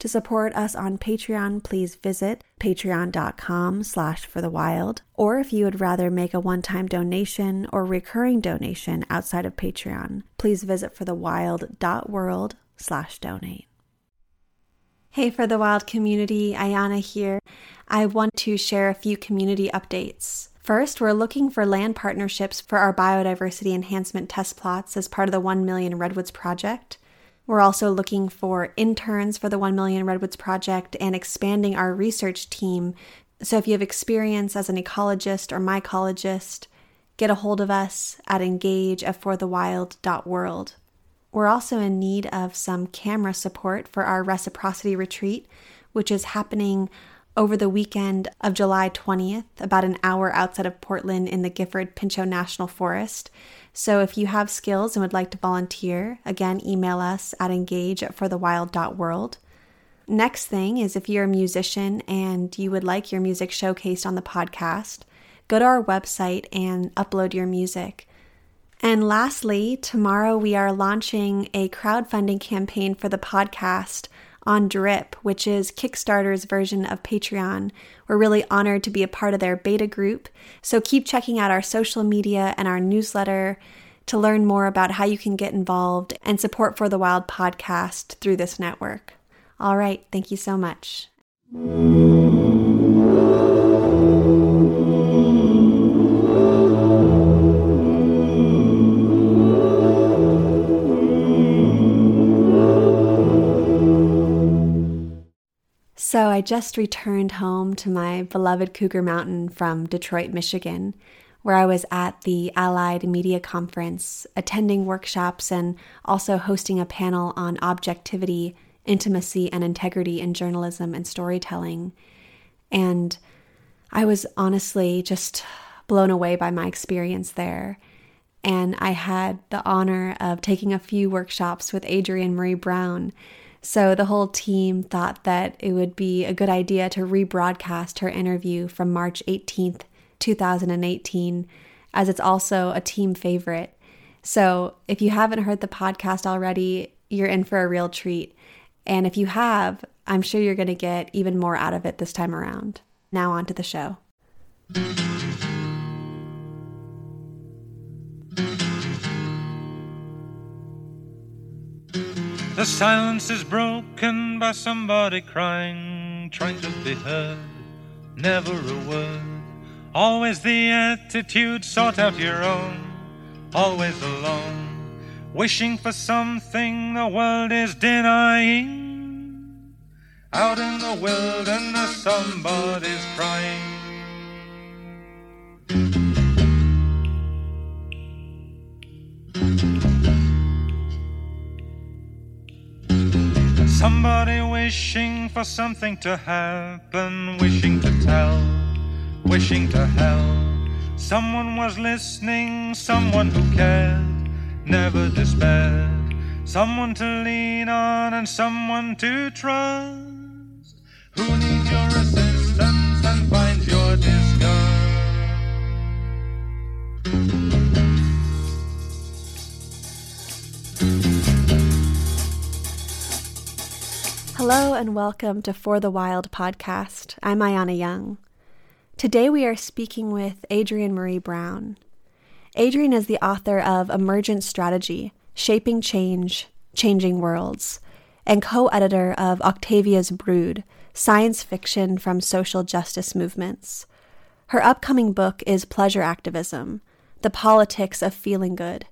To support us on Patreon, please visit patreon.com slash for the wild. Or if you would rather make a one-time donation or recurring donation outside of Patreon, please visit forthewild.world slash donate. Hey, For the Wild community, Ayana here. I want to share a few community updates. First, we're looking for land partnerships for our biodiversity enhancement test plots as part of the 1 Million Redwoods Project. We're also looking for interns for the 1 Million Redwoods Project and expanding our research team. So if you have experience as an ecologist or mycologist, get a hold of us at engage at forthewild.world. We're also in need of some camera support for our reciprocity retreat, which is happening over the weekend of July 20th, about an hour outside of Portland in the Gifford Pinchot National Forest. So if you have skills and would like to volunteer, again, email us at engage at forthewild.world. Next thing is if you're a musician and you would like your music showcased on the podcast, go to our website and upload your music. And lastly, tomorrow we are launching a crowdfunding campaign for the podcast on Drip, which is Kickstarter's version of Patreon. We're really honored to be a part of their beta group. So keep checking out our social media and our newsletter to learn more about how you can get involved and support For the Wild podcast through this network. All right, thank you so much. So I just returned home to my beloved Cougar Mountain from Detroit, Michigan, where I was at the Allied Media Conference, attending workshops and also hosting a panel on objectivity, intimacy, and integrity in journalism and storytelling. And I was honestly just blown away by my experience there. And I had the honor of taking a few workshops with Adrienne Maree Brown so the whole team thought that it would be a good idea to rebroadcast her interview from March 18th, 2018, as it's also a team favorite. So if you haven't heard the podcast already, you're in for a real treat. And if you have, I'm sure you're going to get even more out of it this time around. Now, on to the show. The silence is broken by somebody crying, trying to be heard. Never a word. Always the attitude, sort out your own. Always alone. Wishing for something the world is denying. Out in the wilderness, somebody's crying. Somebody wishing for something to happen, wishing to tell, wishing to help. Someone was listening, someone who cared, never despaired. Someone to lean on and someone to trust. Who needs your assistance Hello and welcome to For the Wild podcast. I'm Ayana Young. Today we are speaking with Adrienne Maree Brown. Adrienne is the author of Emergent Strategy Shaping Change, Changing Worlds, and co editor of Octavia's Brood Science Fiction from Social Justice Movements. Her upcoming book is Pleasure Activism The Politics of Feeling Good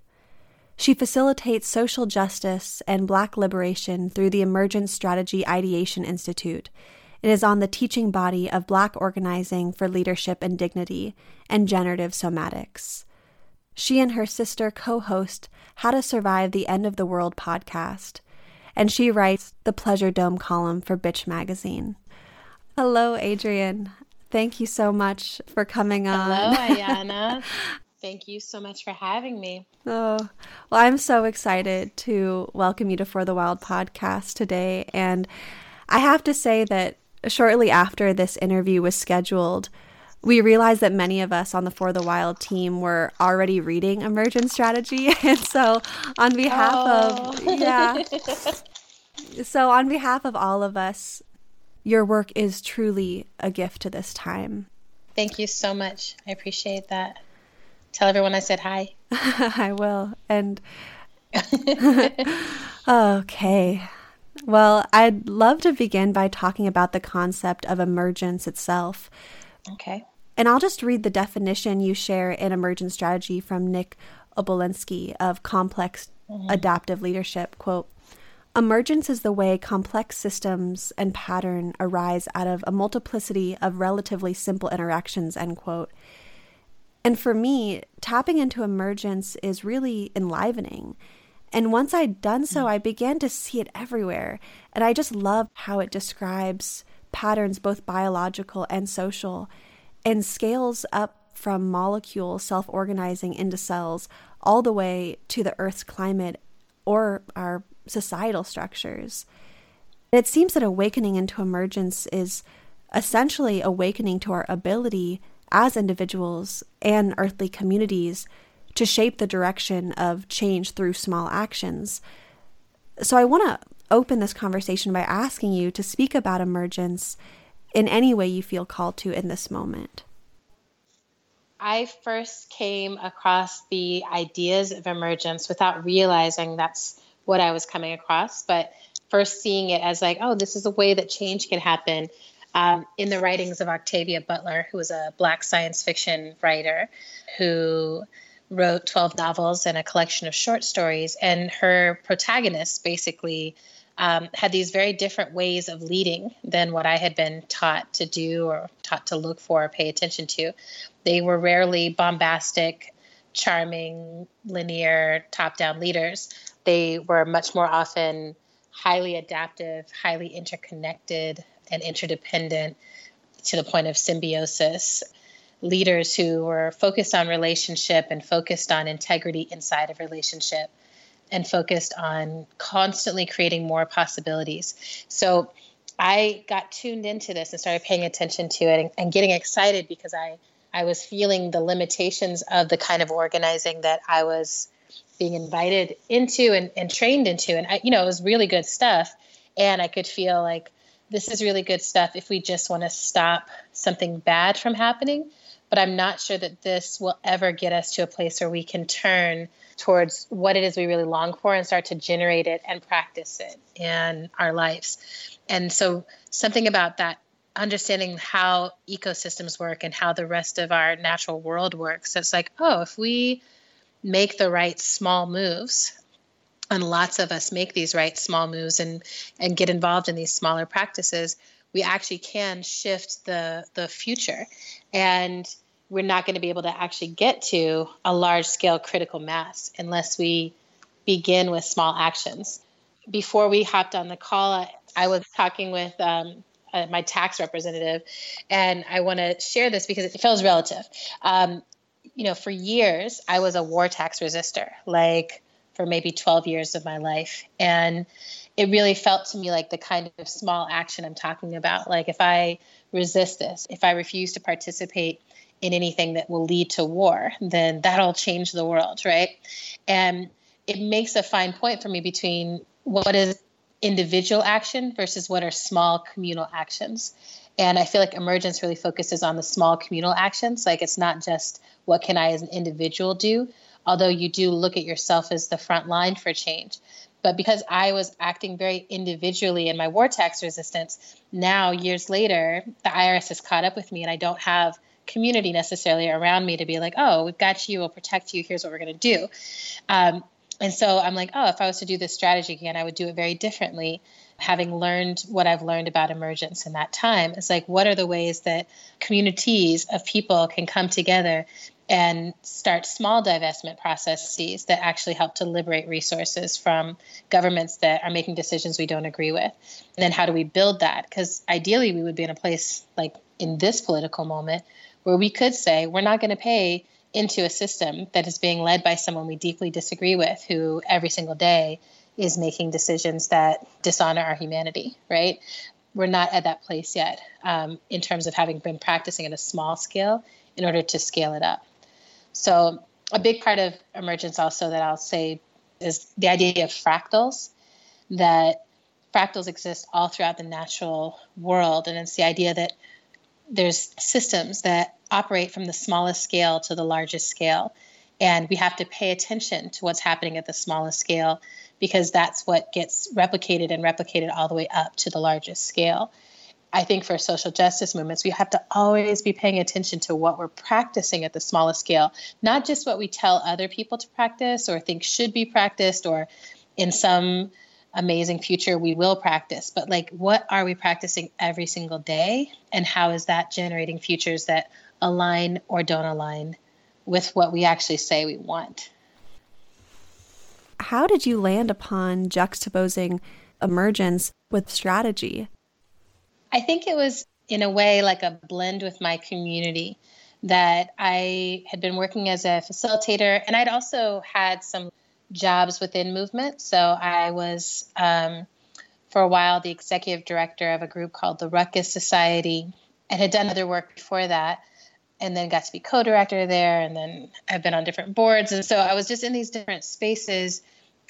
she facilitates social justice and Black liberation through the Emergent Strategy Ideation Institute. It is on the teaching body of Black organizing for leadership and dignity and generative somatics. She and her sister co host How to Survive the End of the World podcast. and she writes the Pleasure Dome column for Bitch Magazine. Hello, Adrienne. Thank you so much for coming on. Hello, Ayana. Thank you so much for having me. Oh, well, I'm so excited to welcome you to For the Wild podcast today. And I have to say that shortly after this interview was scheduled, we realized that many of us on the For the Wild team were already reading Emergent Strategy. And so, on behalf oh. of, yeah. so, on behalf of all of us, your work is truly a gift to this time. Thank you so much. I appreciate that. Tell everyone I said hi. I will. And okay. Well, I'd love to begin by talking about the concept of emergence itself. Okay. And I'll just read the definition you share in Emergent Strategy from Nick Obolensky of complex mm-hmm. adaptive leadership. Quote, Emergence is the way complex systems and pattern arise out of a multiplicity of relatively simple interactions, end quote. And for me, tapping into emergence is really enlivening. And once I'd done so, I began to see it everywhere. And I just love how it describes patterns, both biological and social, and scales up from molecules self organizing into cells all the way to the Earth's climate or our societal structures. It seems that awakening into emergence is essentially awakening to our ability as individuals and earthly communities to shape the direction of change through small actions. So, I want to open this conversation by asking you to speak about emergence in any way you feel called to in this moment. I first came across the ideas of emergence without realizing that's what I was coming across, but first seeing it as like, oh, this is a way that change can happen. Um, in the writings of Octavia Butler, who was a black science fiction writer who wrote 12 novels and a collection of short stories. And her protagonists basically um, had these very different ways of leading than what I had been taught to do or taught to look for or pay attention to. They were rarely bombastic, charming, linear, top down leaders they were much more often highly adaptive, highly interconnected, and interdependent to the point of symbiosis. Leaders who were focused on relationship and focused on integrity inside of relationship and focused on constantly creating more possibilities. So I got tuned into this and started paying attention to it and, and getting excited because I, I was feeling the limitations of the kind of organizing that I was being invited into and, and trained into. And, I, you know, it was really good stuff. And I could feel like this is really good stuff if we just want to stop something bad from happening. But I'm not sure that this will ever get us to a place where we can turn towards what it is we really long for and start to generate it and practice it in our lives. And so, something about that understanding how ecosystems work and how the rest of our natural world works. It's like, oh, if we make the right small moves and lots of us make these right small moves and and get involved in these smaller practices we actually can shift the the future. And we're not going to be able to actually get to a large scale critical mass unless we begin with small actions. Before we hopped on the call i was talking with um, uh, my tax representative and i want to share this because it feels relative. Um, you know, for years, I was a war tax resistor, like for maybe 12 years of my life. And it really felt to me like the kind of small action I'm talking about. Like if I resist this, if I refuse to participate in anything that will lead to war, then that'll change the world, right? And it makes a fine point for me between what is individual action versus what are small communal actions. And I feel like emergence really focuses on the small communal actions. Like it's not just what can I as an individual do, although you do look at yourself as the front line for change. But because I was acting very individually in my war tax resistance, now years later, the IRS has caught up with me and I don't have community necessarily around me to be like, oh, we've got you, we'll protect you, here's what we're going to do. Um, and so I'm like, oh, if I was to do this strategy again, I would do it very differently having learned what I've learned about emergence in that time, it's like, what are the ways that communities of people can come together and start small divestment processes that actually help to liberate resources from governments that are making decisions we don't agree with. And then how do we build that? Because ideally, we would be in a place like in this political moment where we could say, we're not going to pay into a system that is being led by someone we deeply disagree with, who every single day is making decisions that dishonor our humanity, right? We're not at that place yet um, in terms of having been practicing at a small scale in order to scale it up. So, a big part of emergence also that I'll say is the idea of fractals, that fractals exist all throughout the natural world. And it's the idea that there's systems that operate from the smallest scale to the largest scale. And we have to pay attention to what's happening at the smallest scale because that's what gets replicated and replicated all the way up to the largest scale. I think for social justice movements, we have to always be paying attention to what we're practicing at the smallest scale, not just what we tell other people to practice or think should be practiced or in some amazing future we will practice, but like what are we practicing every single day and how is that generating futures that align or don't align with what we actually say we want? How did you land upon juxtaposing emergence with strategy? I think it was in a way like a blend with my community that I had been working as a facilitator and I'd also had some jobs within movement. So I was, um, for a while, the executive director of a group called the Ruckus Society and had done other work before that and then got to be co-director there and then i've been on different boards and so i was just in these different spaces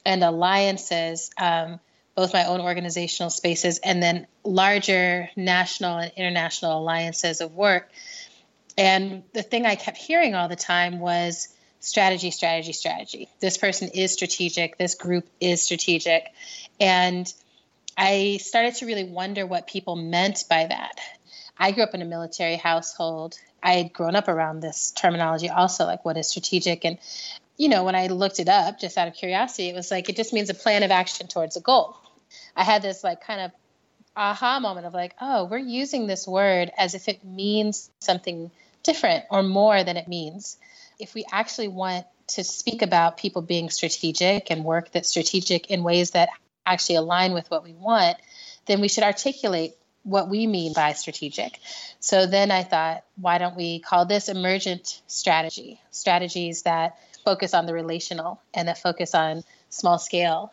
and alliances um, both my own organizational spaces and then larger national and international alliances of work. And the thing I kept hearing all the time was strategy, strategy, strategy. This person is strategic, this group is strategic. And I started to really wonder what people meant by that. I grew up in a military household. I had grown up around this terminology also, like what is strategic. And, you know, when I looked it up just out of curiosity, it was like it just means a plan of action towards a goal. I had this like kind of aha moment of like, oh, we're using this word as if it means something different or more than it means. If we actually want to speak about people being strategic and work that's strategic in ways that actually align with what we want, then we should articulate what we mean by strategic. So then I thought, why don't we call this emergent strategy? Strategies that focus on the relational and that focus on small scale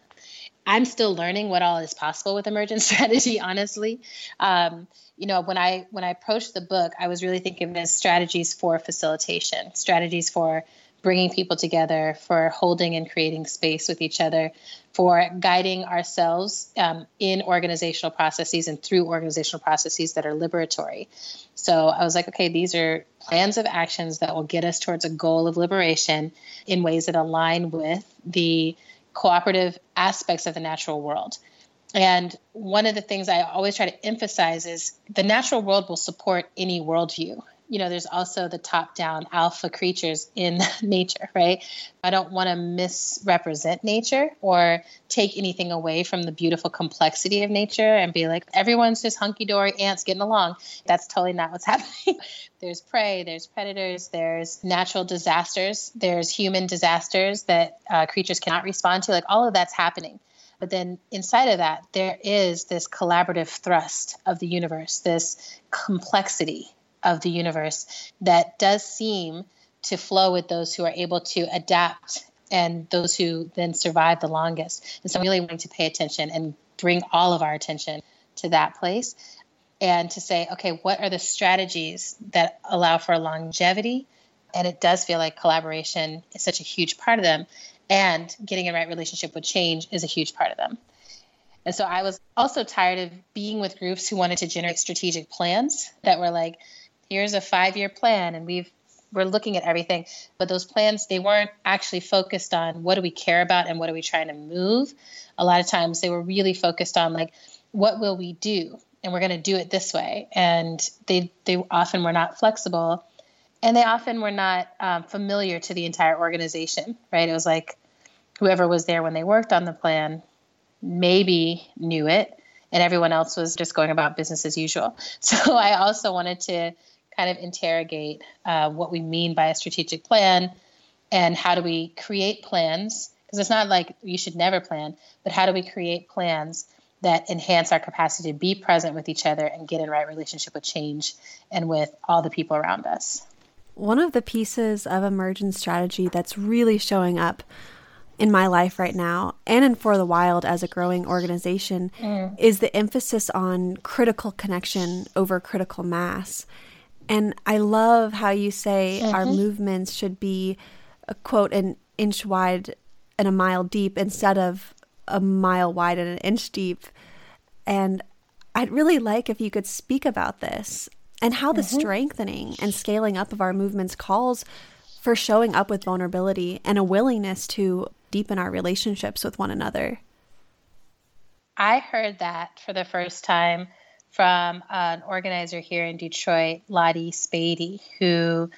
I'm still learning what all is possible with emergent strategy. Honestly, um, you know, when I when I approached the book, I was really thinking of as strategies for facilitation, strategies for bringing people together, for holding and creating space with each other, for guiding ourselves um, in organizational processes and through organizational processes that are liberatory. So I was like, okay, these are plans of actions that will get us towards a goal of liberation in ways that align with the cooperative aspects of the natural world. And one of the things I always try to emphasize is the natural world will support any worldview you know, there's also the top down alpha creatures in nature, right? I don't want to misrepresent nature or take anything away from the beautiful complexity of nature and be like, everyone's just hunky dory ants getting along. That's totally not what's happening. there's prey, there's predators, there's natural disasters, there's human disasters that uh, creatures cannot respond to. Like all of that's happening. But then inside of that, there is this collaborative thrust of the universe, this complexity of the universe that does seem to flow with those who are able to adapt and those who then survive the longest. And so I'm really wanting to pay attention and bring all of our attention to that place and to say, okay, what are the strategies that allow for longevity? And it does feel like collaboration is such a huge part of them. And getting a right relationship with change is a huge part of them. And so I was also tired of being with groups who wanted to generate strategic plans that were like, here's a five year plan and we've we're looking at everything. But those plans they weren't actually focused on what do we care about and what are we trying to move. A lot of times they were really focused on like what will we do? And we're going to do it this way. And they they often were not flexible. And they often were not um, familiar to the entire organization right? It was like whoever was there when they worked on the plan maybe knew it and everyone else was just going about business as usual. So i also wanted to kind of interrogate uh, what we mean by a strategic plan and how do we create plans because it's not like you should never plan but how do we create plans that enhance our capacity to be present with each other and get in right relationship with change and with all the people around us one of the pieces of emergent strategy that's really showing up in my life right now and in For the Wild as a growing organization mm. is the emphasis on critical connection over critical mass. And I love how you say mm-hmm. our movements should be a quote an inch wide and a mile deep instead of a mile wide and an inch deep. And I'd really like if you could speak about this and how the mm-hmm. strengthening and scaling up of our movements calls for showing up with vulnerability and a willingness to deepen our relationships with one another. I heard that for the first time from an organizer here in Detroit, Lottie Spady, who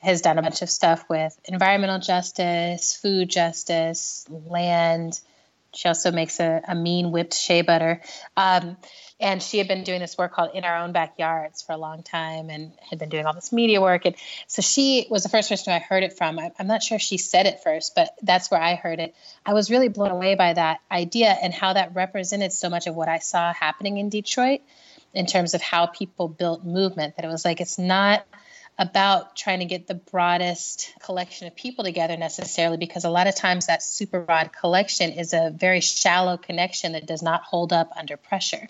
has done a bunch of stuff with environmental justice, food justice, land. She also makes a, a mean whipped shea butter. Um, and she had been doing this work called in our own backyards for a long time and had been doing all this media work and so she was the first person i heard it from I, am not sure she said it first but that's where i heard it i was really blown away by that idea and how that represented so much of what i saw happening in detroit in terms of how people built movement that it was like it's not about trying to get the broadest collection of people together necessarily because a lot of times that super broad collection is a very shallow connection that does not hold up under pressure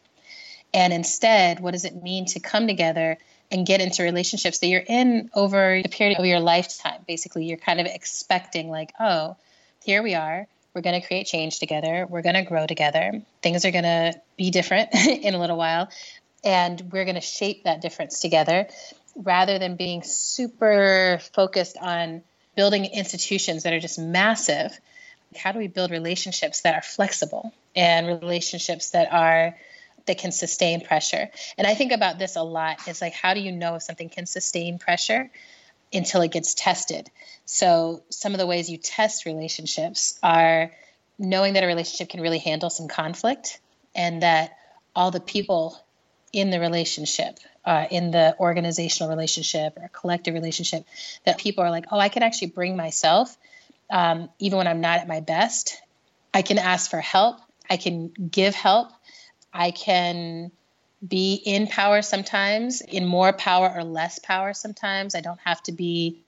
and instead, what does it mean to come together and get into relationships that you're in over the period of your lifetime? Basically, you're kind of expecting, like, oh, here we are. We're going to create change together. We're going to grow together. Things are going to be different in a little while. And we're going to shape that difference together rather than being super focused on building institutions that are just massive. How do we build relationships that are flexible and relationships that are that can sustain pressure. And I think about this a lot. It's like, how do you know if something can sustain pressure until it gets tested? So, some of the ways you test relationships are knowing that a relationship can really handle some conflict and that all the people in the relationship, uh, in the organizational relationship or collective relationship, that people are like, oh, I can actually bring myself, um, even when I'm not at my best. I can ask for help. I can give help. I can be in power sometimes, in more power or less power sometimes. I don't have to be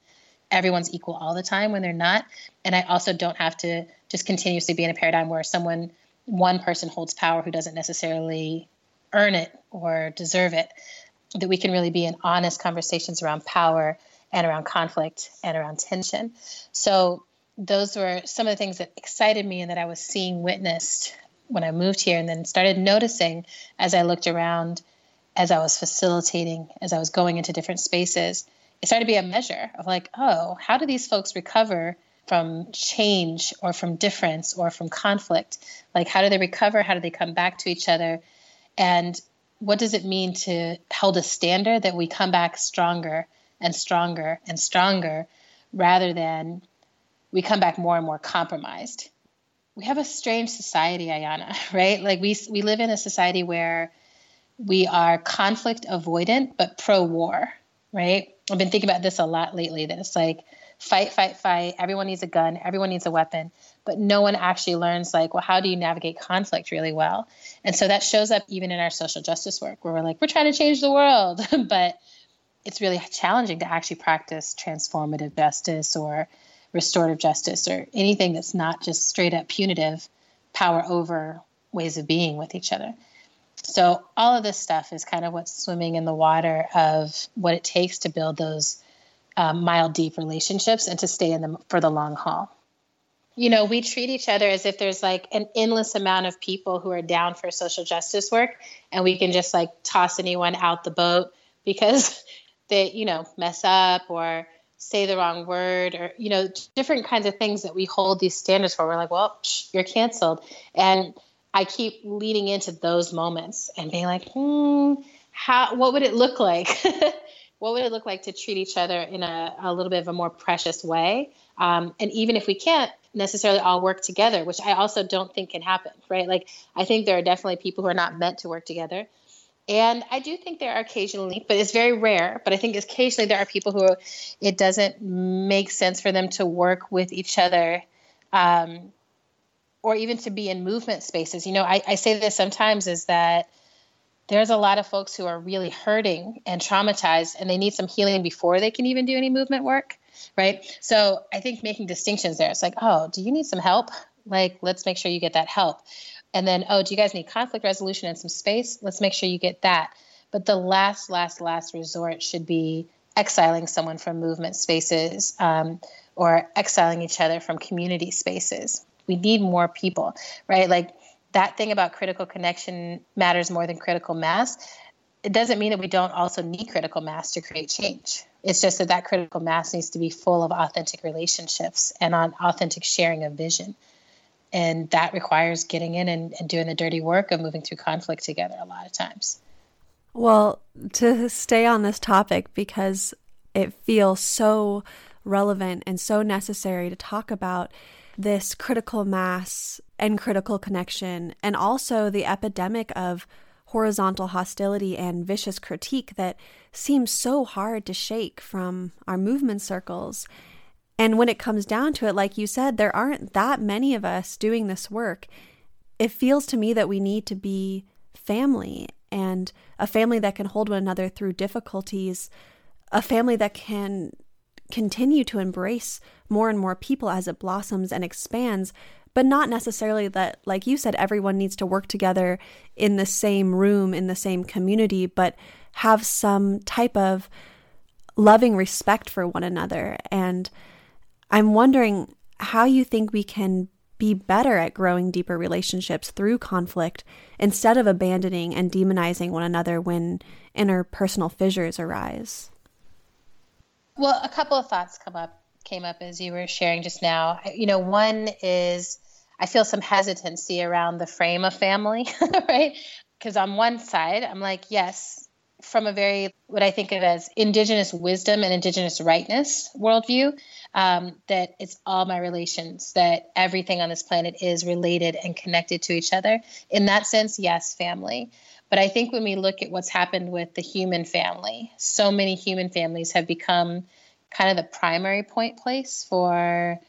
everyone's equal all the time when they're not. And I also don't have to just continuously be in a paradigm where someone, one person holds power who doesn't necessarily earn it or deserve it. That we can really be in honest conversations around power and around conflict and around tension. So, those were some of the things that excited me and that I was seeing witnessed when I moved here and then started noticing as I looked around, as I was facilitating, as I was going into different spaces, it started to be a measure of like, oh, how do these folks recover from change or from difference or from conflict? Like, how do they recover? How do they come back to each other? And what does it mean to hold a standard that we come back stronger and stronger and stronger rather than we come back more and more compromised? we have a strange society, Ayana, right? Like we we live in a society where we are conflict avoidant but pro war, right? I've been thinking about this a lot lately that it's like fight, fight, fight. Everyone needs a gun, everyone needs a weapon, but no one actually learns like, well, how do you navigate conflict really well? And so that shows up even in our social justice work where we're like, we're trying to change the world, but it's really challenging to actually practice transformative justice or restorative justice or anything that's not just straight up punitive power over ways of being with each other. So, all of this stuff is kind of what's swimming in the water of what it takes to build those um, mile deep relationships and to stay in them for the long haul. You know, we treat each other as if there's like an endless amount of people who are down for social justice work, and we can just like toss anyone out the boat because they, you know, mess up or say the wrong word or you know different kinds of things that we hold these standards for. We're like well psh, you're canceled. And i keep leading into those moments and being like hmm how what would it look like what would it look like to treat each other in a, a little bit of a more precious way um, and even if we can't necessarily all work together which i also don't think can happen right like i think there are definitely people who are not meant to work together And I do think there are occasionally, but it's very rare. But I think occasionally there are people who it doesn't make sense for them to work with each other um, or even to be in movement spaces. You know, I, I say this sometimes is that there's a lot of folks who are really hurting and traumatized and they need some healing before they can even do any movement work right? So i think making distinctions there it's like oh do you need some help? Like let's make sure you get that help. And then oh do you guys need conflict resolution and some space? Let's make sure you get that. But the last last last resort should be exiling someone from movement spaces um, or exiling each other from community spaces. We need more people right? Like that thing about critical connection matters more than critical mass it doesn't mean that we don't also need critical mass to create change. It's just that that critical mass needs to be full of authentic relationships and on authentic sharing of vision. And that requires getting in and, and doing the dirty work of moving through conflict together a lot of times. Well to stay on this topic because it feels so relevant and so necessary to talk about this critical mass and critical connection, and also the epidemic of horizontal hostility and vicious critique that seems so hard to shake from our movement circles. And when it comes down to it, like you said, there aren't that many of us doing this work. It feels to me that we need to be family and a family that can hold one another through difficulties, a family that can continue to embrace more and more people as it blossoms and expands, but not necessarily that, like you said, everyone needs to work together in the same room, in the same community, but have some type of loving respect for one another. And I'm wondering how you think we can be better at growing deeper relationships through conflict instead of abandoning and demonizing one another when interpersonal fissures arise. Well, a couple of thoughts come up came up as you were sharing just now. You know, one is I feel some hesitancy around the frame of family, right? Because on one side, I'm like, yes, from a very what I think of as indigenous wisdom and indigenous rightness worldview, um, that it's all my relations, that everything on this planet is related and connected to each other. In that sense, yes, family. But I think when we look at what's happened with the human family, so many human families have become kind of the primary point place for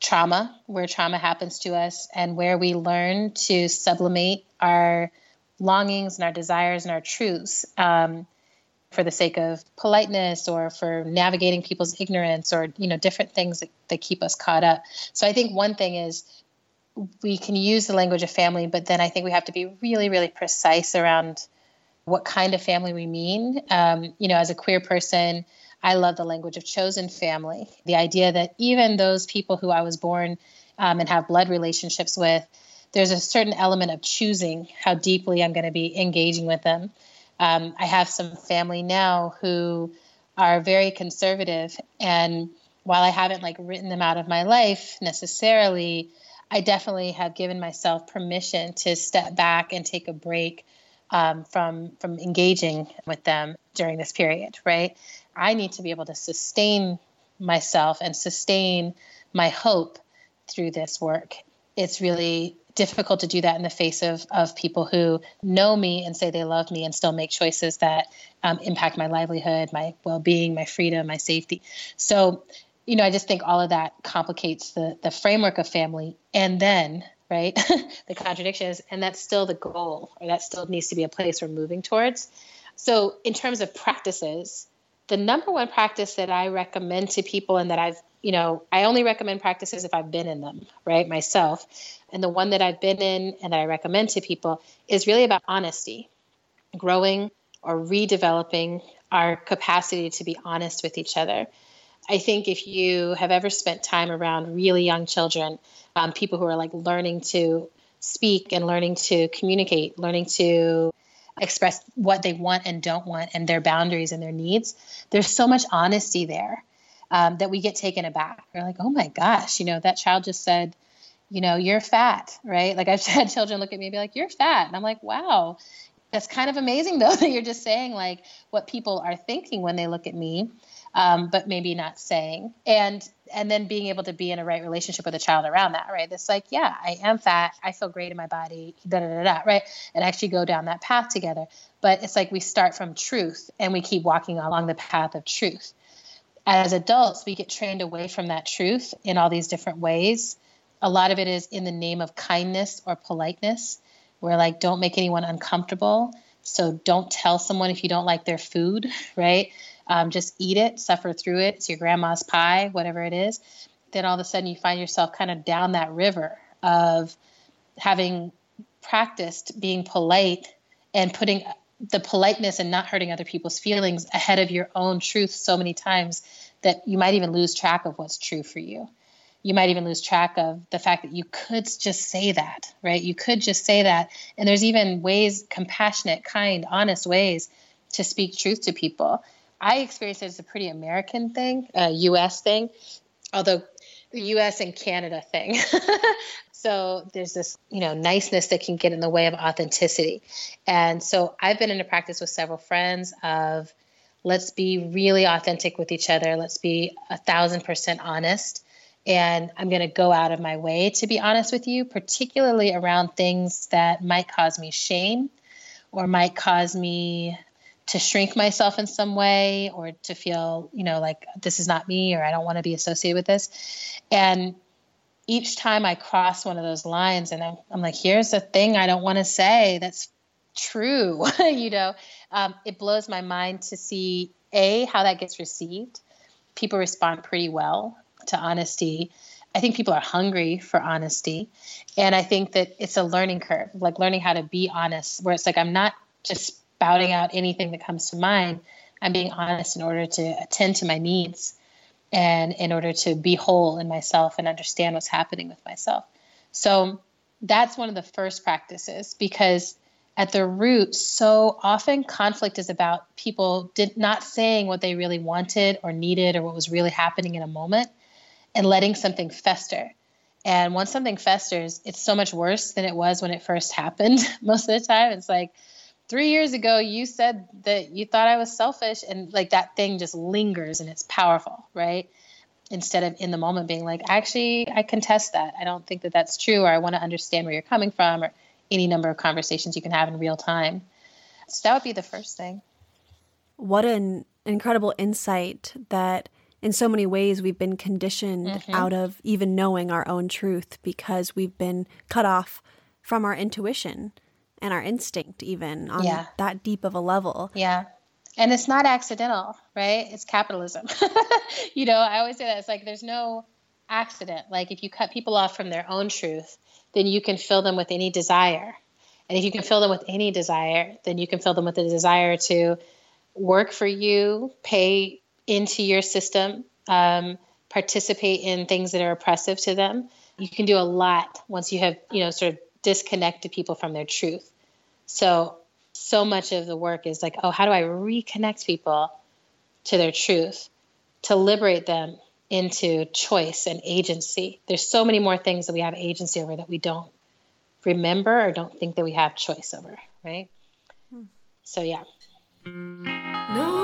trauma, where trauma happens to us, and where we learn to sublimate our longings and our desires and our truths um, for the sake of politeness or for navigating people's ignorance or you know different things that, that keep us caught up. So I think one thing is we can use the language of family, but then I think we have to be really, really precise around what kind of family we mean. Um, you know, as a queer person, I love the language of chosen family. The idea that even those people who I was born um, and have blood relationships with, there's a certain element of choosing how deeply I'm going to be engaging with them. Um, I have some family now who are very conservative, and while I haven't like written them out of my life necessarily, I definitely have given myself permission to step back and take a break um, from from engaging with them during this period. Right, I need to be able to sustain myself and sustain my hope through this work. It's really difficult to do that in the face of, of people who know me and say they love me and still make choices that um, impact my livelihood, my well being, my freedom, my safety. So you know, I just think all of that complicates the the framework of family. And then, right, the contradiction is, and that's still the goal, or that still needs to be a place we're moving towards. So, in terms of practices, the number one practice that I recommend to people, and that I've, you know, I only recommend practices if I've been in them, right, myself. And the one that I've been in and that I recommend to people is really about honesty, growing or redeveloping our capacity to be honest with each other. I think if you have ever spent time around really young children, um, people who are like learning to speak and learning to communicate, learning to express what they want and don't want and their boundaries and their needs, there's so much honesty there um, that we get taken aback. We're like, oh my gosh, you know, that child just said, you know, you're fat, right? Like I've had children look at me and be like, you're fat. And I'm like, wow, that's kind of amazing though that you're just saying like what people are thinking when they look at me um, but maybe not saying. And and then being able to be in a right relationship with a child around that, right? It's like, yeah, I am fat. I feel great in my body, da da da da, right? And actually go down that path together. But it's like we start from truth and we keep walking along the path of truth. As adults, we get trained away from that truth in all these different ways. A lot of it is in the name of kindness or politeness. We're like, don't make anyone uncomfortable. So don't tell someone if you don't like their food, right? Um, just eat it, suffer through it. It's your grandma's pie, whatever it is. Then all of a sudden you find yourself kind of down that river of having practiced being polite and putting the politeness and not hurting other people's feelings ahead of your own truth so many times that you might even lose track of what's true for you. You might even lose track of the fact that you could just say that, right? You could just say that. And there's even ways, compassionate, kind, honest ways to speak truth to people. I experience it as a pretty American thing, a US thing, although the US and Canada thing. so there's this, you know, niceness that can get in the way of authenticity. And so I've been in a practice with several friends of let's be really authentic with each other. Let's be a thousand percent honest. And I'm going to go out of my way to be honest with you, particularly around things that might cause me shame or might cause me to shrink myself in some way or to feel, you know, like this is not me or I don't want to be associated with this. And each time I cross one of those lines and I'm, I'm like, here's a thing I don't want to say that's true, you know, um, it blows my mind to see A, how that gets received. People respond pretty well to honesty. I think people are hungry for honesty. And I think that it's a learning curve, like learning how to be honest, where it's like I'm not just spouting out anything that comes to mind. I'm being honest in order to attend to my needs and in order to be whole in myself and understand what's happening with myself. So that's one of the first practices because at the root, so often conflict is about people did not saying what they really wanted or needed or what was really happening in a moment and letting something fester. And once something festers, it's so much worse than it was when it first happened. Most of the time, it's like, three years ago you said that you thought I was selfish and like that thing just lingers and it's powerful, right? Instead of in the moment being like, actually, I contest that. I don't think that that's true, or I want to understand where you're coming from, or any number of conversations you can have in real time. So that would be the first thing. What an incredible insight that in so many ways we've been conditioned mm-hmm. out of even knowing our own truth because we've been cut off from our intuition and our instinct even on yeah. that deep of a level. Yeah. And it's not accidental, right? It's capitalism. you know, I always say that it's like there's no accident. Like if you cut people off from their own truth, then you can fill them with any desire. And if you can fill them with any desire, then you can fill them with the desire to work for you, pay into your system, um, participate in things that are oppressive to them. You can do a lot once you have, you know, sort of disconnected people from their truth. So, so much of the work is like, oh, how do I reconnect people to their truth, to liberate them into choice and agency? There's so many more things that we have agency over that we don't remember or don't think that we have choice over, right? Hmm. So, yeah. No.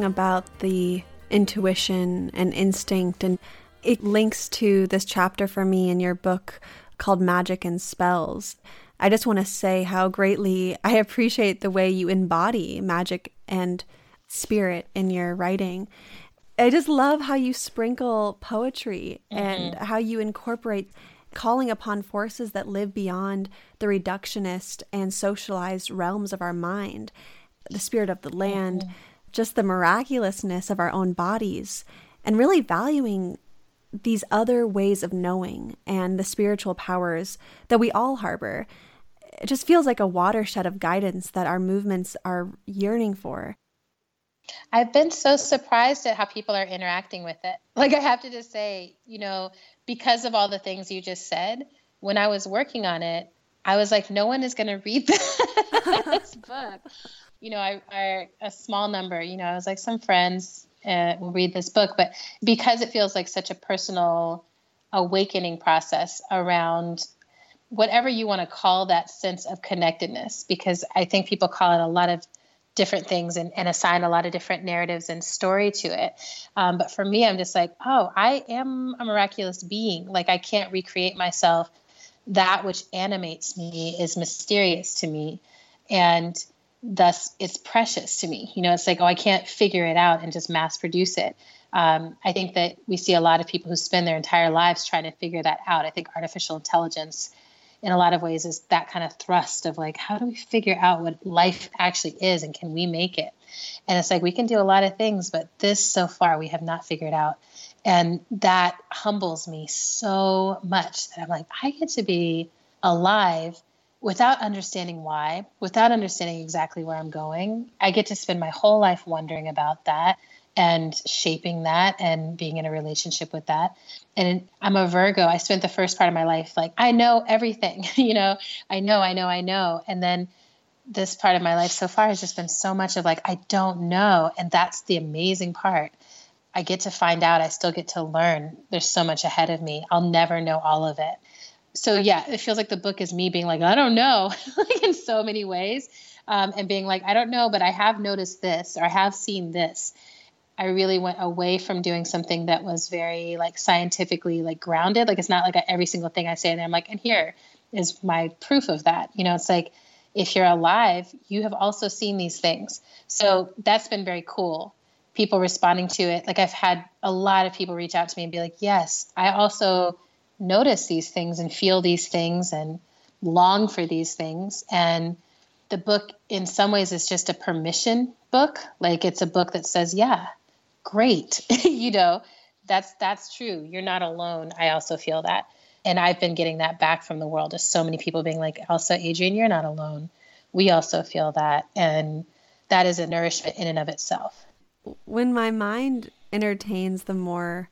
Thinking about the intuition and instinct, and it links to this chapter for me in your book called Magic and Spells. I just want to say how greatly I appreciate the way you embody magic and spirit in your writing. I just love how you sprinkle poetry mm-hmm. and how you incorporate calling upon forces that live beyond the reductionist and socialized realms of our mind, the spirit of the land, mm-hmm. Just the miraculousness of our own bodies, and really valuing these other ways of knowing and the spiritual powers that we all harbor. It just feels like a watershed of guidance that our movements are yearning for. I've been so surprised at how people are interacting with it. Like, I have to just say, you know, because of all the things you just said, when I was working on it, I was like, no one is going to read this book. You know, I, I, a small number, you know, I was like, some friends uh, will read this book, but because it feels like such a personal awakening process around whatever you want to call that sense of connectedness, because I think people call it a lot of different things and, and assign a lot of different narratives and story to it. Um, but for me, I'm just like, oh, I am a miraculous being. Like I can't recreate myself. That which animates me is mysterious to me. And thus it's precious to me. You know, it's like, oh, I can't figure it out and just mass produce it. Um, I think that we see a lot of people who spend their entire lives trying to figure that out. I think artificial intelligence in a lot of ways is that kind of thrust of like how do we figure out what life actually is and can we make it and it's like we can do a lot of things but this so far we have not figured out and that humbles me so much that i'm like i get to be alive without understanding why without understanding exactly where i'm going i get to spend my whole life wondering about that and shaping that and being in a relationship with that. And I'm a Virgo. I spent the first part of my life like, I know everything, you know, I know, I know, I know. And then this part of my life so far has just been so much of like, I don't know. And that's the amazing part. I get to find out, I still get to learn. There's so much ahead of me. I'll never know all of it. So, yeah, it feels like the book is me being like, I don't know, like in so many ways. Um, and being like, I don't know, but I have noticed this or I have seen this I really went away from doing something that was very like scientifically like grounded. Like it's not like every single thing I say and I'm like, and here is my proof of that. You know, it's like if you're alive, you have also seen these things. So that's been very cool. People responding to it. Like I've had a lot of people reach out to me and be like, yes, I also notice these things and feel these things and long for these things. And the book, in some ways, is just a permission book. Like it's a book that says, yeah, great. You know that's that's true. You're not alone. I also feel that. And i've been getting that back from the world just so many people being like elsa adrienne you're not alone. We also feel that. And that is a nourishment in and of itself. When my mind entertains the more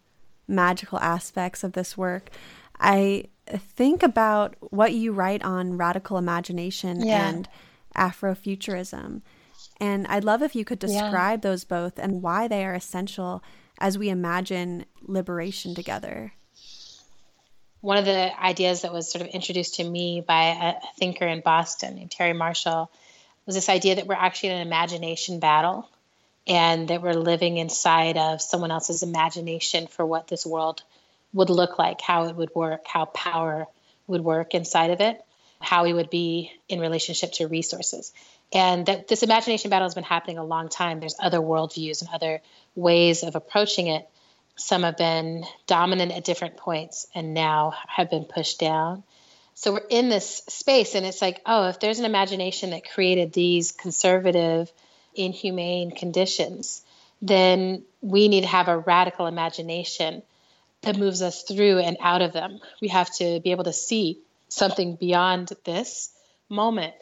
magical aspects of this work i think about what you write on radical imagination yeah. and afrofuturism and I'd love if you could describe yeah. those both and why they are essential as we imagine liberation together. One of the ideas that was sort of introduced to me by a thinker in Boston named Terry Marshall was this idea that we're actually in an imagination battle and that we're living inside of someone else's imagination for what this world would look like, how it would work, how power would work inside of it, how we would be in relationship to resources. And that this imagination battle has been happening a long time. There's other worldviews and other ways of approaching it. Some have been dominant at different points and now have been pushed down. So we're in this space and it's like oh if there's an imagination that created these conservative inhumane conditions then we need to have a radical imagination that moves us through and out of them we have to be able to see something beyond this moment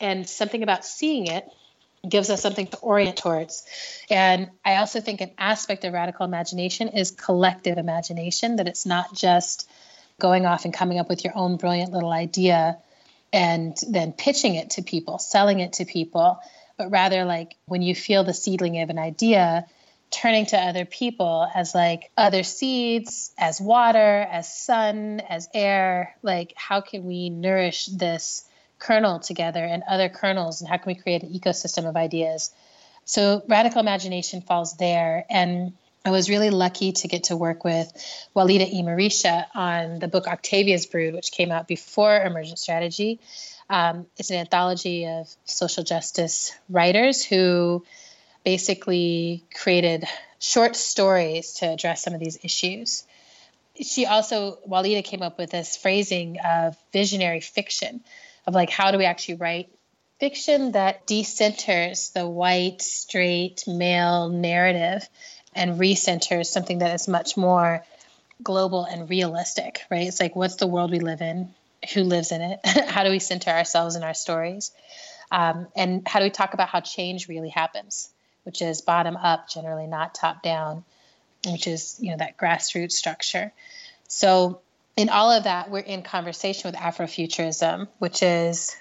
and something about seeing it gives us something to orient towards. And I also think an aspect of radical imagination is collective imagination, that it's not just going off and coming up with your own brilliant little idea and then pitching it to people, selling it to people, but rather like when you feel the seedling of an idea, turning to other people as like other seeds, as water, as sun, as air, like how can we nourish this kernel together and other kernels and how can we create an ecosystem of ideas So radical imagination falls there. And I was really lucky to get to work with Walida E. Marisha on the book Octavia's Brood, which came out before Emergent Strategy. Um, it's an anthology of social justice writers who basically created short stories to address some of these issues. She also, Walidah came up with this phrasing of visionary fiction, of like, how do we actually write fiction that decenters the white, straight, male narrative and recenters something that is much more global and realistic, right? It's like, what's the world we live in? Who lives in it? how do we center ourselves in our stories? Um, and how do we talk about how change really happens, which is bottom up, generally not top down, which is you know that grassroots structure. So in all of that, we're in conversation with Afrofuturism, which is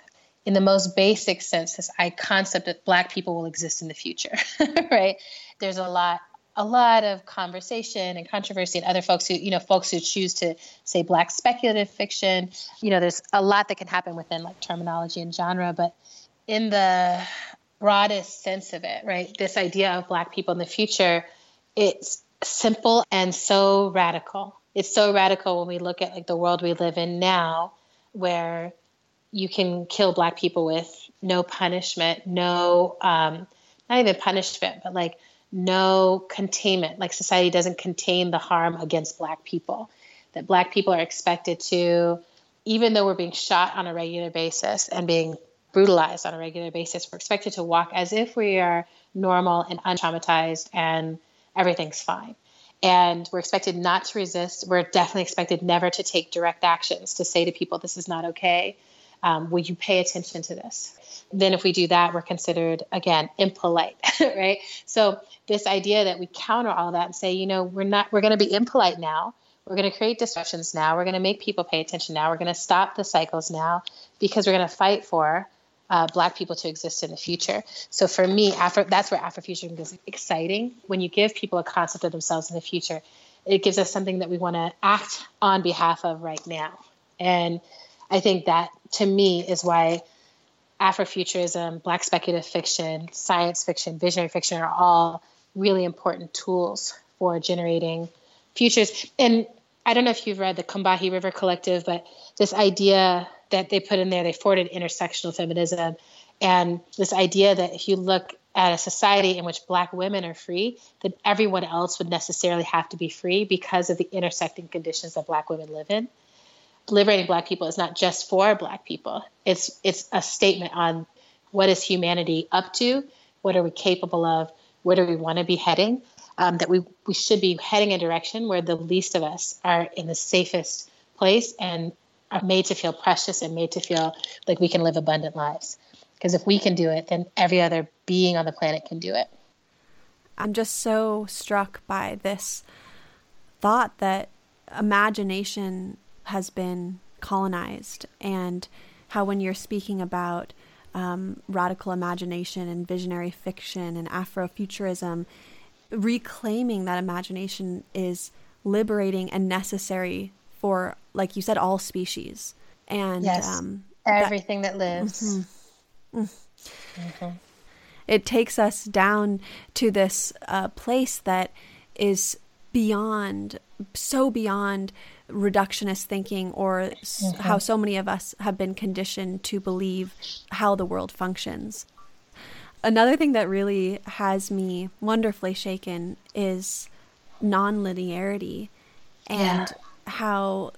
in the most basic sense, this I concept that Black people will exist in the future, right? There's a lot a lot of conversation and controversy and other folks who you know folks who choose to say black speculative fiction. You know there's a lot that can happen within like terminology and genre but in the broadest sense of it right this idea of black people in the future it's simple and so radical. It's so radical when we look at like the world we live in now where you can kill black people with no punishment no um, not even punishment but like no containment, like society doesn't contain the harm against Black people. That Black people are expected to, even though we're being shot on a regular basis and being brutalized on a regular basis, we're expected to walk as if we are normal and untraumatized and everything's fine. And we're expected not to resist. We're definitely expected never to take direct actions to say to people, this is not okay. Um, will you pay attention to this? Then, if we do that, we're considered, again, impolite, right? So, this idea that we counter all that and say, you know, we're not, we're going to be impolite now. We're going to create disruptions now. We're going to make people pay attention now. We're going to stop the cycles now because we're going to fight for uh, Black people to exist in the future. So for me, Afro, that's where Afrofuturism is exciting. When you give people a concept of themselves in the future, it gives us something that we want to act on behalf of right now. And I think that to me is why Afrofuturism, Black speculative fiction, science fiction, visionary fiction are all really important tools for generating futures. And I don't know if you've read the Combahee River Collective, but this idea that they put in there, they forwarded intersectional feminism. And this idea that if you look at a society in which Black women are free, then everyone else would necessarily have to be free because of the intersecting conditions that Black women live in liberating black people is not just for black people. It's it's a statement on what is humanity up to what are we capable of where do we want to be heading um, that we we should be heading a direction where the least of us are in the safest place and are made to feel precious and made to feel like we can live abundant lives. Because if we can do it then every other being on the planet can do it. I'm just so struck by this thought that imagination has been colonized and how when you're speaking about um, radical imagination and visionary fiction and Afrofuturism, reclaiming that imagination is liberating and necessary for, like you said, all species. And yes, um, everything that, that lives. Mm-hmm. Mm-hmm. It takes us down to this uh, place that is beyond, so beyond reductionist thinking or mm-hmm. how so many of us have been conditioned to believe how the world functions. Another thing that really has me wonderfully shaken is nonlinearity and yeah. how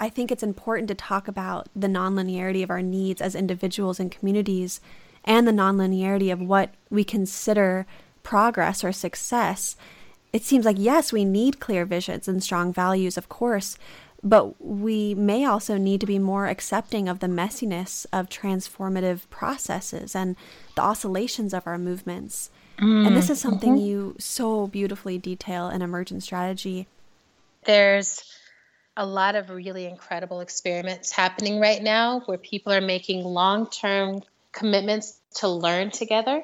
I think it's important to talk about the nonlinearity of our needs as individuals and communities and the nonlinearity of what we consider progress or success it seems like, yes, we need clear visions and strong values, of course, but we may also need to be more accepting of the messiness of transformative processes and the oscillations of our movements. Mm, and this is something mm-hmm. you so beautifully detail in Emergent Strategy. There's a lot of really incredible experiments happening right now where people are making long term commitments to learn together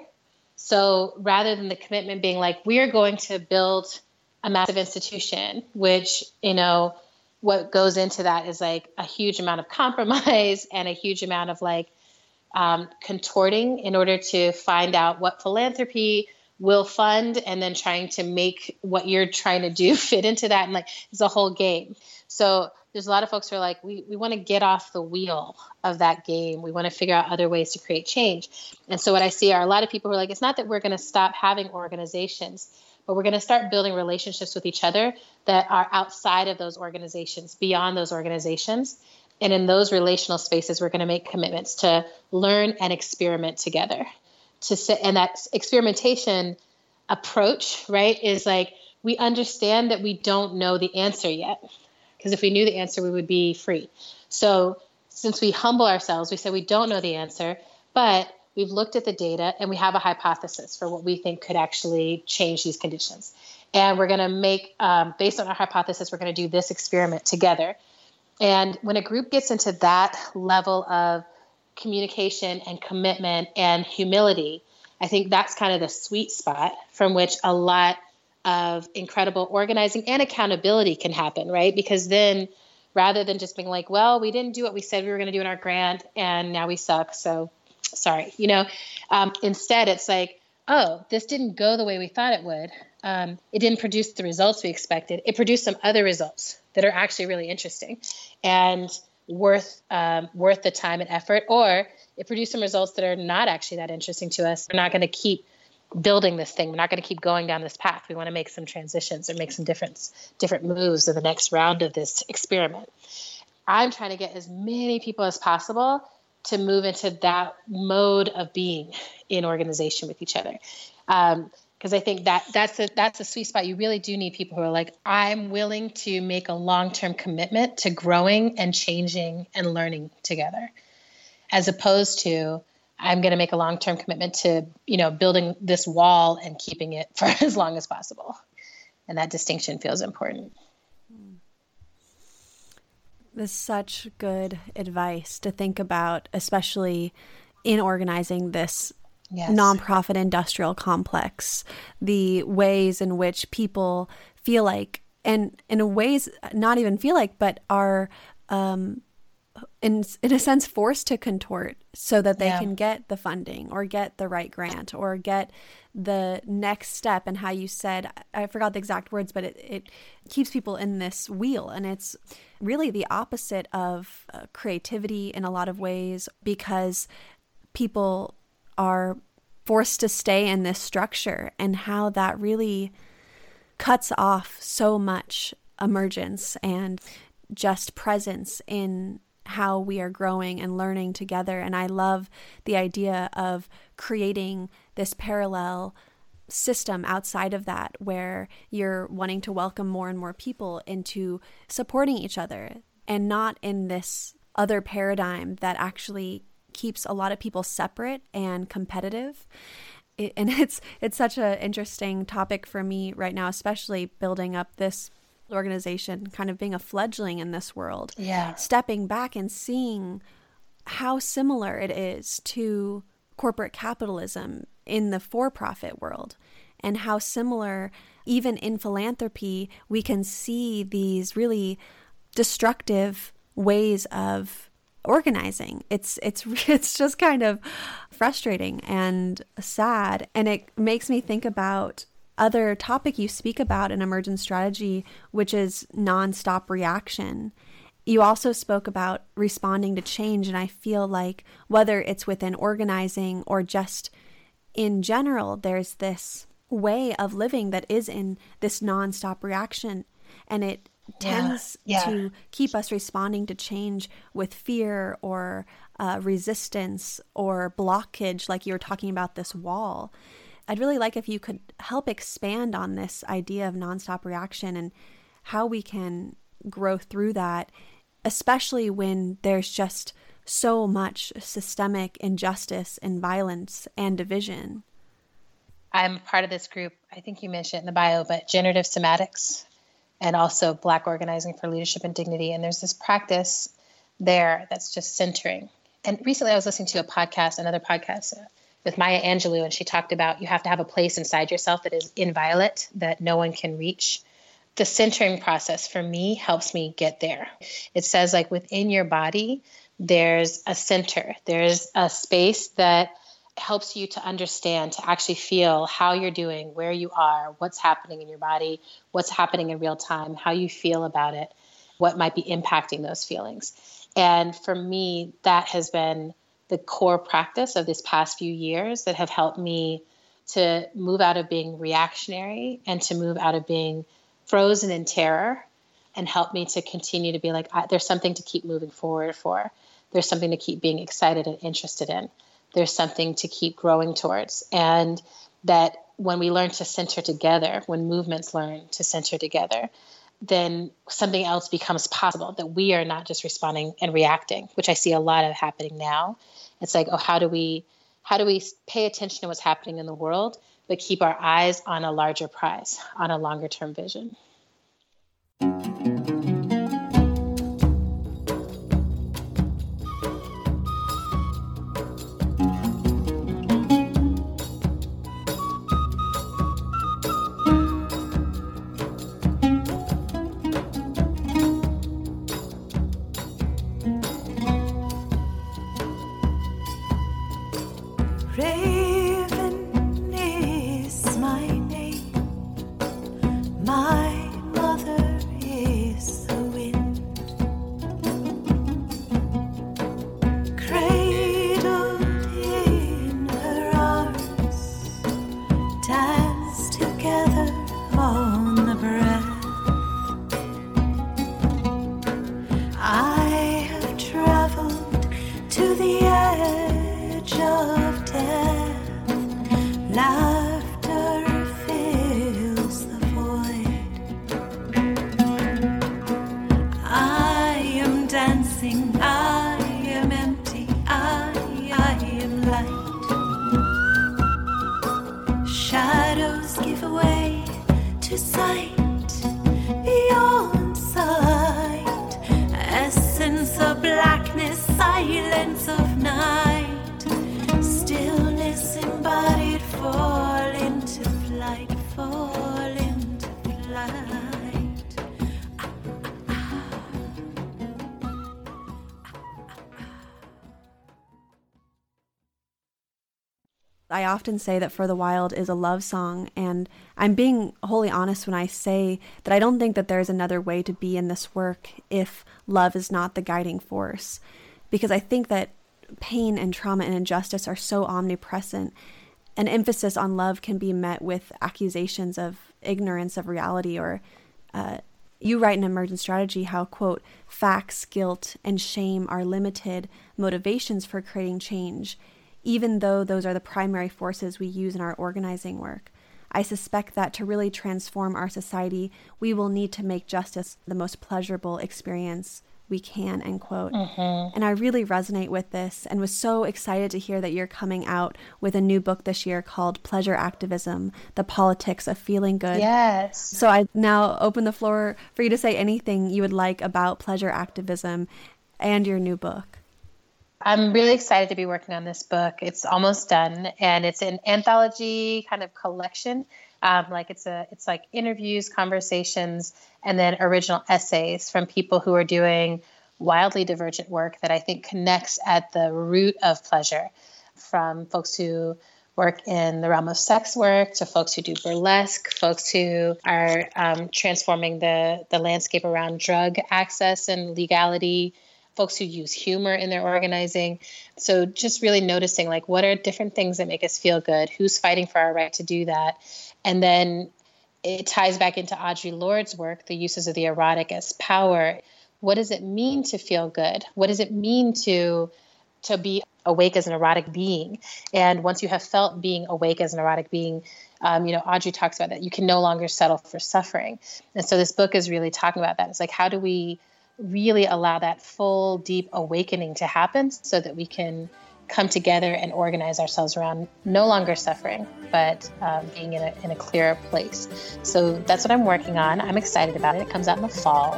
so rather than the commitment being like, we are going to build a massive institution, which, you know, what goes into that is like a huge amount of compromise and a huge amount of like um, contorting in order to find out what philanthropy will fund and then trying to make what you're trying to do fit into that. And like it's a whole game. So there's a lot of folks who are like we, we want to get off the wheel of that game we want to figure out other ways to create change and so what i see are a lot of people who are like it's not that we're going to stop having organizations but we're going to start building relationships with each other that are outside of those organizations beyond those organizations and in those relational spaces, we're going to make commitments to learn and experiment together. To sit, and that experimentation approach, right, is like we understand that we don't know the answer yet. Because if we knew the answer, we would be free. So since we humble ourselves, we say we don't know the answer, but we've looked at the data and we have a hypothesis for what we think could actually change these conditions. And we're going to make, um, based on our hypothesis, we're going to do this experiment together and when a group gets into that level of communication and commitment and humility, I think that's kind of the sweet spot from which a lot of incredible organizing and accountability can happen, right? Because then rather than just being like, well, we didn't do what we said we were going to do in our grant and now we suck. So sorry, you know, um, instead it's like, oh, this didn't go the way we thought it would. Um, it didn't produce the results we expected. It produced some other results that are actually really interesting and worth um, worth the time and effort or it produced some results that are not actually that interesting to us we're not going to keep building this thing. We're not going to keep going down this path. We want to make some transitions or make some different different moves in the next round of this experiment. I'm trying to get as many people as possible to move into that mode of being in organization with each other. Um, because I think that that's a that's a sweet spot. You really do need people who are like, I'm willing to make a long term commitment to growing and changing and learning together, as opposed to I'm going to make a long term commitment to you know building this wall and keeping it for as long as possible, and that distinction feels important. This is such good advice to think about, especially in organizing this yes. nonprofit industrial complex, the ways in which people feel like, and in ways not even feel like, but are um, in in a sense forced to contort so that they yeah. can get the funding or get the right grant or get the next step and how you said i forgot the exact words but it, it keeps people in this wheel and it's really the opposite of uh, creativity in a lot of ways because people are forced to stay in this structure and how that really cuts off so much emergence and just presence in how we are growing and learning together. And I love the idea of creating this parallel system outside of that where you're wanting to welcome more and more people into supporting each other and not in this other paradigm that actually keeps a lot of people separate and competitive. It, and it's it's such an interesting topic for me right now, especially building up this organization, kind of being a fledgling in this world. Yeah. Stepping back and seeing how similar it is to corporate capitalism in the for profit world and how similar even in philanthropy we can see these really destructive ways of organizing. It's it's it's just kind of frustrating and sad and it makes me think about other topic you speak about in emergent strategy which is nonstop reaction. You also spoke about responding to change and I feel like whether it's within organizing or just in general there's this way of living that is in this nonstop reaction and it tends yeah. Yeah. to keep us responding to change with fear or uh, resistance or blockage, like you were talking about this wall. I'd really like if you could help expand on this idea of nonstop reaction and how we can grow through that, especially when there's just so much systemic injustice and violence and division. I'm part of this group. I think you mentioned in the bio, but generative somatics and also Black Organizing for Leadership and Dignity. And there's this practice there that's just centering. And recently I was listening to a podcast, another podcast with Maya Angelou, and she talked about you have to have a place inside yourself that is inviolate, that no one can reach. The centering process for me helps me get there. It says, like, within your body, there's a center, there's a space that helps you to understand, to actually feel how you're doing, where you are, what's happening in your body, what's happening in real time, how you feel about it, what might be impacting those feelings. And for me, that has been the core practice of this past few years that have helped me to move out of being reactionary and to move out of being frozen in terror and help me to continue to be like, there's something to keep moving forward for. There's something to keep being excited and interested in. There's something to keep growing towards. And that when we learn to center together, when movements learn to center together, then something else becomes possible that we are not just responding and reacting, which I see a lot of happening now. It's like, oh, how do we how do we pay attention to what's happening in the world, but keep our eyes on a larger prize, on a longer term vision? I often say that For the Wild is a love song, and I'm being wholly honest when I say that I don't think that there's another way to be in this work if love is not the guiding force. Because I think that pain and trauma and injustice are so omnipresent. An emphasis on love can be met with accusations of ignorance of reality or uh, you write in emergent strategy how quote facts guilt and shame are limited motivations for creating change even though those are the primary forces we use in our organizing work. I suspect that to really transform our society, we will need to make justice the most pleasurable experience we can, end quote. Mm-hmm. And I really resonate with this and was so excited to hear that you're coming out with a new book this year called Pleasure Activism The Politics of Feeling Good. Yes. So I now open the floor for you to say anything you would like about pleasure activism and your new book. I'm really excited to be working on this book. It's almost done, and it's an anthology kind of collection. Um, like it's a, it's like interviews, conversations, and then original essays from people who are doing wildly divergent work that I think connects at the root of pleasure. From folks who work in the realm of sex work to folks who do burlesque, folks who are um, transforming the the landscape around drug access and legality folks who use humor in their organizing. So just really noticing like what are different things that make us feel good, who's fighting for our right to do that. And then it ties back into Audre Lorde's work, the uses of the erotic as power. What does it mean to feel good? What does it mean to to be awake as an erotic being? And once you have felt being awake as an erotic being, um, you know, Audre talks about that you can no longer settle for suffering. And so this book is really talking about that. It's like how do we really allow that full, deep awakening to happen so that we can come together and organize ourselves around no longer suffering, but um, being in a, in a clearer place. So that's what I'm working on. I'm excited about it. It comes out in the fall.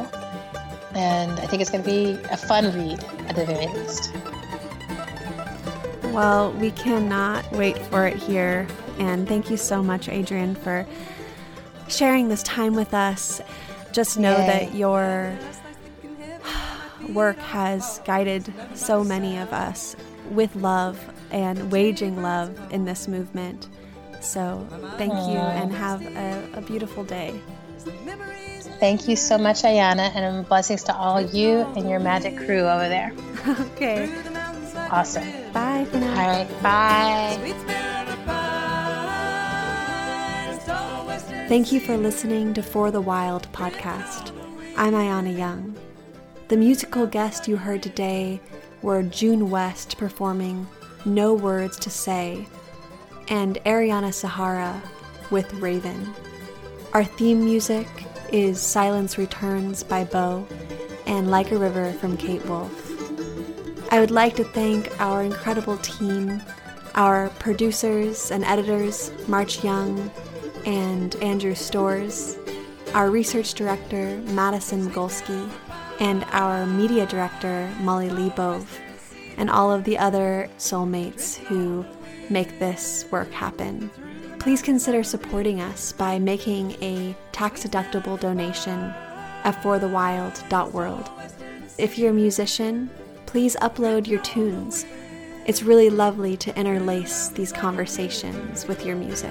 And I think it's going to be a fun read at the very least. Well, we cannot wait for it here. And thank you so much, Adrienne, for sharing this time with us. Just know Yay. that your work has guided so many of us with love and waging love in this movement. So thank you and have a, a beautiful day. Thank you so much, Ayana, and blessings to all you and your magic crew over there. okay. Awesome. Bye for now. All right. Bye. Thank you for listening to For the Wild podcast. I'm Ayana Young. The musical guest you heard today were June West performing No Words to Say and Ariana Sahara with Raven. Our theme music is Silence Returns by Bo and Like a River from Kate Wolf. I would like to thank our incredible team, our producers and editors, March Young and Andrew Stores, our research director, Madison Golsky, and our media director, Molly Lee Bove, and all of the other soulmates who make this work happen. Please consider supporting us by making a tax deductible donation at forthewild.world. If you're a musician, please upload your tunes. It's really lovely to interlace these conversations with your music.